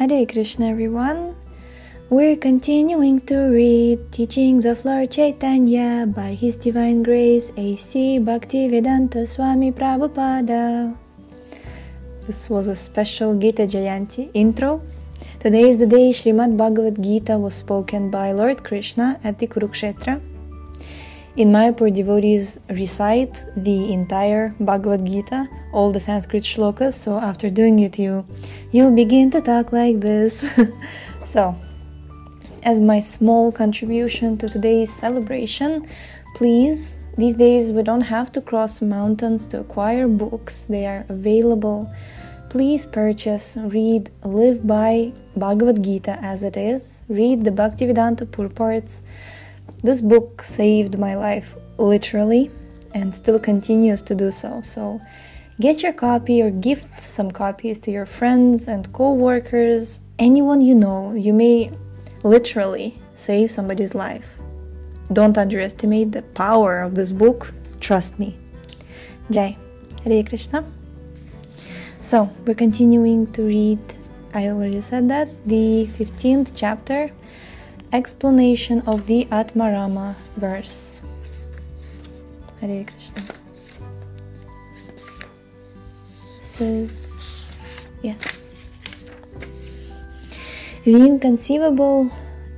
Hare Krishna, everyone. We're continuing to read Teachings of Lord Chaitanya by His Divine Grace A.C. Bhaktivedanta Swami Prabhupada. This was a special Gita Jayanti intro. Today is the day Srimad Bhagavad Gita was spoken by Lord Krishna at the Kurukshetra. In Mayapur, devotees recite the entire Bhagavad Gita, all the Sanskrit shlokas. So after doing it, you you begin to talk like this. so, as my small contribution to today's celebration, please. These days, we don't have to cross mountains to acquire books, they are available. Please purchase, read, live by Bhagavad Gita as it is, read the Bhaktivedanta purports this book saved my life literally and still continues to do so. So get your copy or gift some copies to your friends and co workers, anyone you know. You may literally save somebody's life. Don't underestimate the power of this book, trust me. Jai. Hare Krishna. So, we're continuing to read, I already said that, the 15th chapter explanation of the Atmarama verse. Hare Krishna. Says, yes. The inconceivable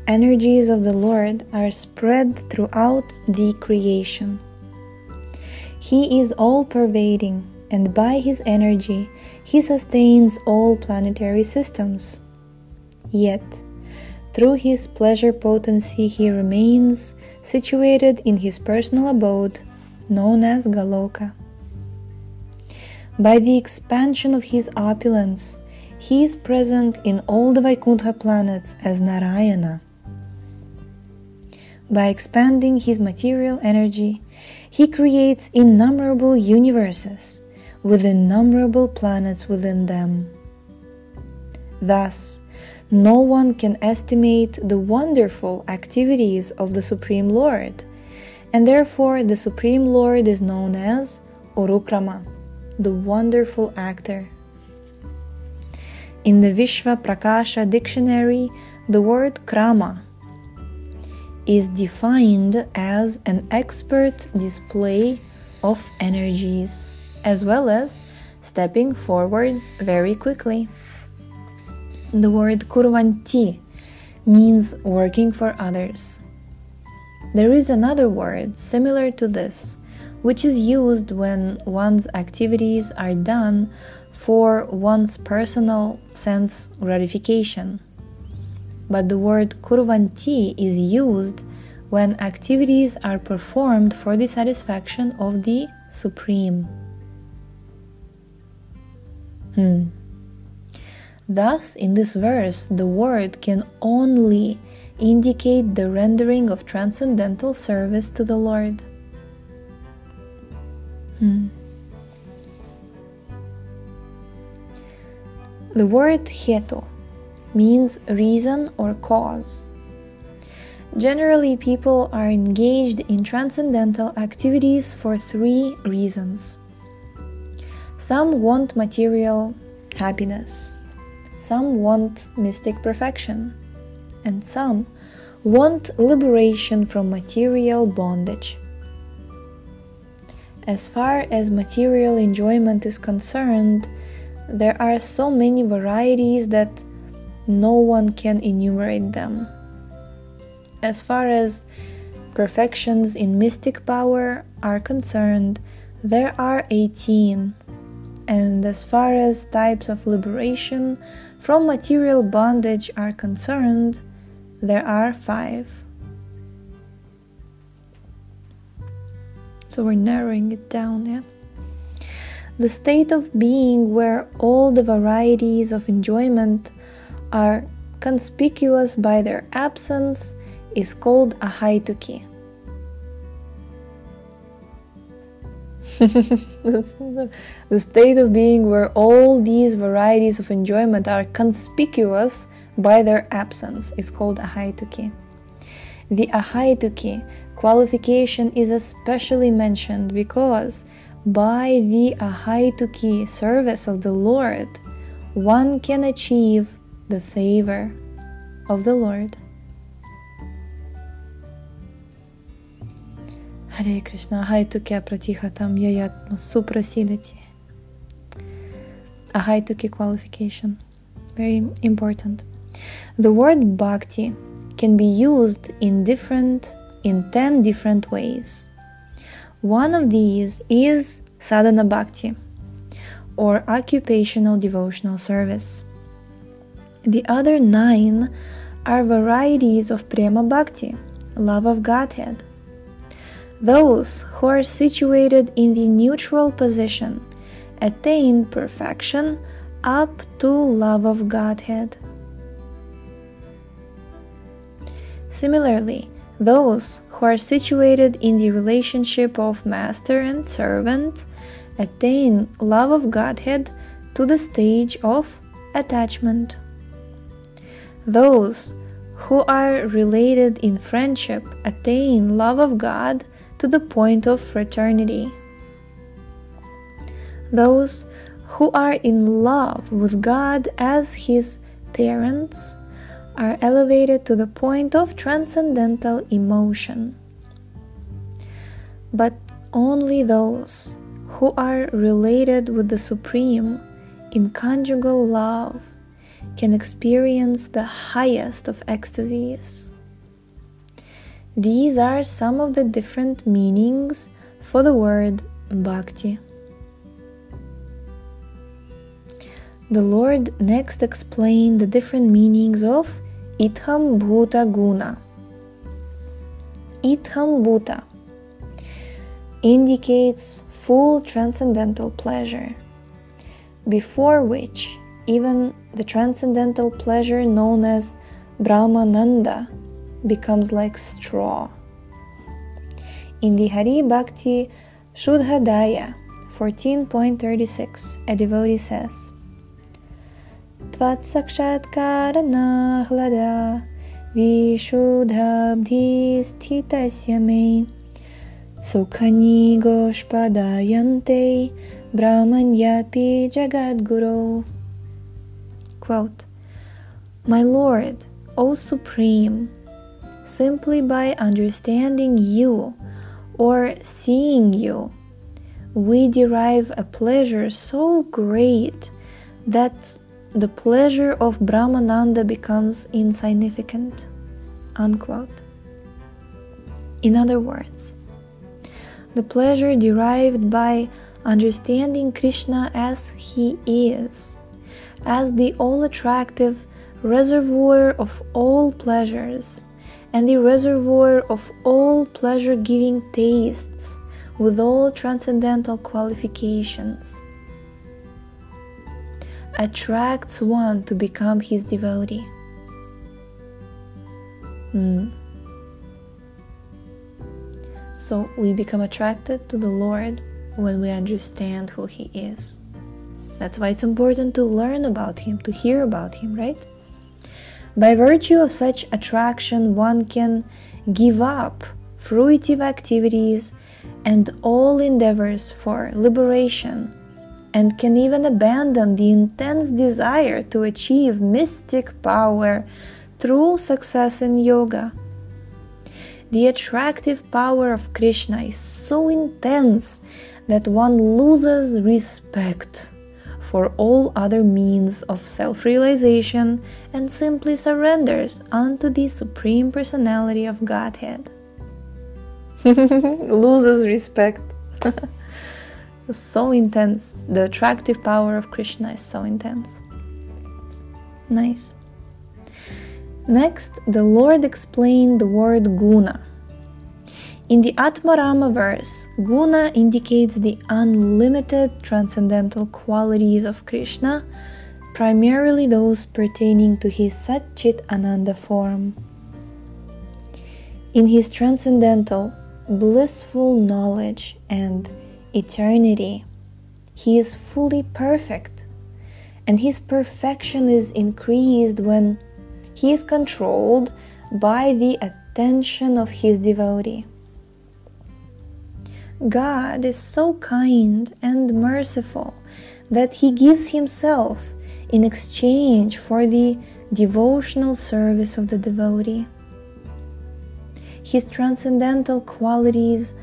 energies of the Lord are spread throughout the creation. He is all pervading, and by his energy, he sustains all planetary systems. Yet, through his pleasure potency, he remains situated in his personal abode, known as Goloka. By the expansion of his opulence, he is present in all the Vaikuntha planets as Narayana. By expanding his material energy, he creates innumerable universes with innumerable planets within them. Thus, no one can estimate the wonderful activities of the Supreme Lord, and therefore the Supreme Lord is known as Urukrama, the wonderful actor. In the Vishva Prakasha dictionary, the word krama is defined as an expert display of energies, as well as stepping forward very quickly. The word kurvanti means working for others. There is another word similar to this, which is used when one's activities are done for one's personal sense gratification. But the word kurvanti is used when activities are performed for the satisfaction of the Supreme. Hmm. Thus, in this verse, the word can only indicate the rendering of transcendental service to the Lord. Hmm. The word heto means reason or cause. Generally, people are engaged in transcendental activities for three reasons. Some want material happiness, some want mystic perfection, and some want liberation from material bondage. As far as material enjoyment is concerned, there are so many varieties that no one can enumerate them. As far as perfections in mystic power are concerned, there are 18. And as far as types of liberation from material bondage are concerned, there are five. So we're narrowing it down, yeah? The state of being where all the varieties of enjoyment are conspicuous by their absence is called ahaituki. the state of being where all these varieties of enjoyment are conspicuous by their absence is called ahaituki. The ahaituki qualification is especially mentioned because by the ahaituki service of the Lord, one can achieve the favor of the Lord. Hare Krishna, Haituke Pratihatam Yayatma Suprasidati. ahaituki qualification. Very important. The word bhakti can be used in different in 10 different ways. One of these is sadhana bhakti or occupational devotional service. The other nine are varieties of prema bhakti, love of Godhead. Those who are situated in the neutral position attain perfection up to love of Godhead. Similarly, those who are situated in the relationship of master and servant attain love of Godhead to the stage of attachment. Those who are related in friendship attain love of God to the point of fraternity. Those who are in love with God as His parents are elevated to the point of transcendental emotion. But only those who are related with the Supreme in conjugal love can experience the highest of ecstasies. These are some of the different meanings for the word bhakti. The Lord next explained the different meanings of Itham Bhuta Guna. Itham Bhuta indicates full transcendental pleasure, before which even the transcendental pleasure known as Brahmananda becomes like straw. In the Hari Bhakti Sudhodaya 14.36, a devotee says, Tvat sakshatkarana hlada vishuddhabdhi sthitasya me sukhani goshpadayante brahmanyapi jagadguru. Quote, My Lord, O Supreme, simply by understanding you or seeing you, we derive a pleasure so great that the pleasure of Brahmananda becomes insignificant. Unquote. In other words, the pleasure derived by understanding Krishna as he is, as the all attractive reservoir of all pleasures, and the reservoir of all pleasure giving tastes with all transcendental qualifications attracts one to become his devotee. Mm. So we become attracted to the Lord when we understand who He is. That's why it's important to learn about Him, to hear about Him, right? By virtue of such attraction, one can give up fruitive activities and all endeavors for liberation and can even abandon the intense desire to achieve mystic power through success in yoga. The attractive power of Krishna is so intense that one loses respect for all other means of self realization and simply surrenders unto the Supreme Personality of Godhead. loses respect. so intense. The attractive power of Krishna is so intense. Nice. Next, the Lord explained the word guna. In the Atmarama verse, guna indicates the unlimited transcendental qualities of Krishna, primarily those pertaining to his Satchit Ananda form. In his transcendental, blissful knowledge and eternity. He is fully perfect, and his perfection is increased when he is controlled by the attention of his devotee. God is so kind and merciful that he gives himself in exchange for the devotional service of the devotee. His transcendental qualities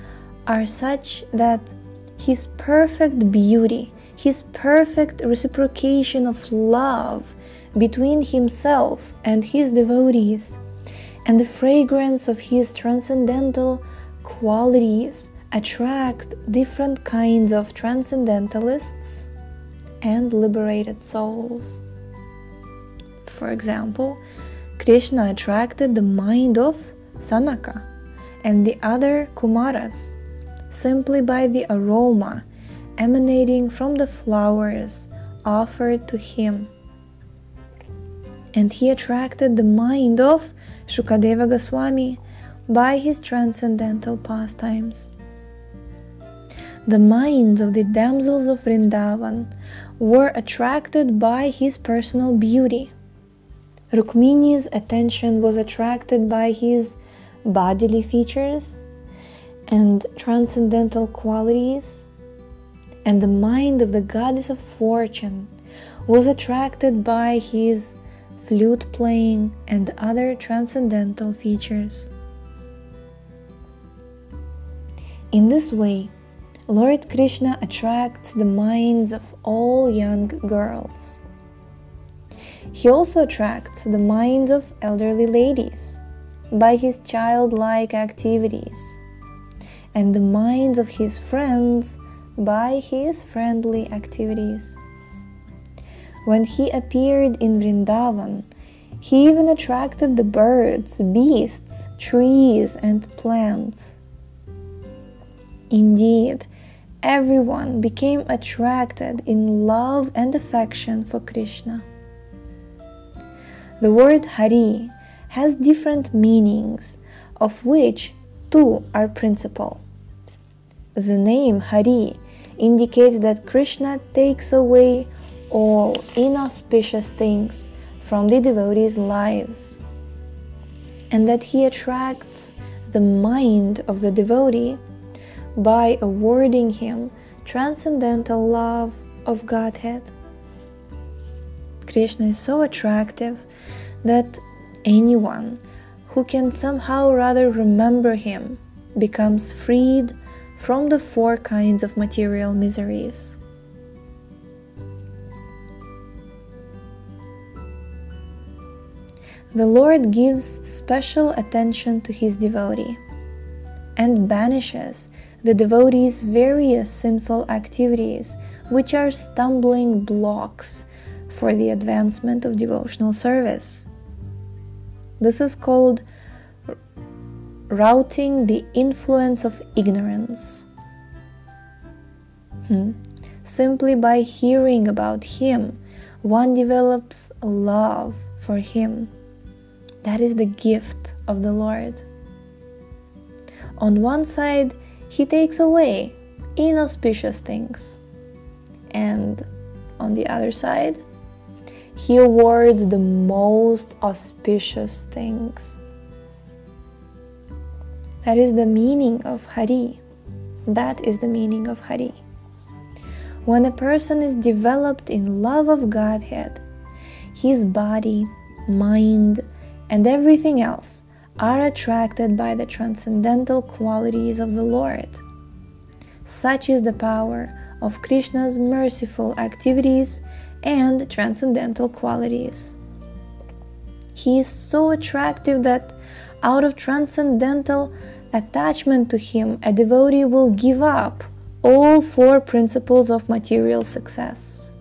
are such that his perfect beauty, his perfect reciprocation of love between himself and his devotees, and the fragrance of his transcendental qualities attract different kinds of transcendentalists and liberated souls. For example, Krishna attracted the mind of Sanaka and the other Kumaras simply by the aroma emanating from the flowers offered to him. And he attracted the mind of Shukadeva Goswami by his transcendental pastimes. The minds of the damsels of Vrindavan were attracted by his personal beauty. Rukmini's attention was attracted by his bodily features and transcendental qualities, and the mind of the goddess of fortune was attracted by his flute playing and other transcendental features. In this way, Lord Krishna attracts the minds of all young girls. He also attracts the minds of elderly ladies by his childlike activities and the minds of his friends by his friendly activities. When he appeared in Vrindavan, he even attracted the birds, beasts, trees, and plants. Indeed, everyone became attracted in love and affection for Krishna. The word Hari has different meanings, of which two are principal. The name Hari indicates that Krishna takes away all inauspicious things from the devotees' lives, and that he attracts the mind of the devotee by awarding him transcendental love of Godhead. Krishna is so attractive that anyone who can somehow rather remember him becomes freed from the four kinds of material miseries. The Lord gives special attention to his devotee and banishes the devotee's various sinful activities, which are stumbling blocks for the advancement of devotional service. This is called routing the influence of ignorance. Hmm. Simply by hearing about Him, one develops love for Him. That is the gift of the Lord. On one side, He takes away inauspicious things, and on the other side, he awards the most auspicious things. That is the meaning of Hari. That is the meaning of Hari. When a person is developed in love of Godhead, his body, mind, and everything else are attracted by the transcendental qualities of the Lord. Such is the power of Krishna's merciful activities and transcendental qualities. He is so attractive that out of transcendental attachment to him, a devotee will give up all four principles of material success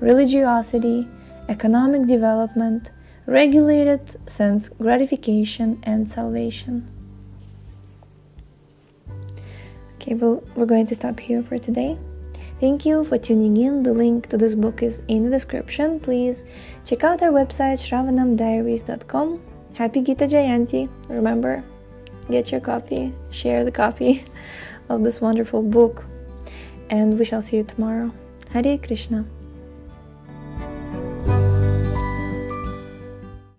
religiosity, economic development, regulated sense gratification, and salvation. Okay, well, we're going to stop here for today. Thank you for tuning in. The link to this book is in the description. Please check out our website shravanamdiaries.com. Happy Gita Jayanti. Remember, get your copy, share the copy of this wonderful book, and we shall see you tomorrow. Hare Krishna.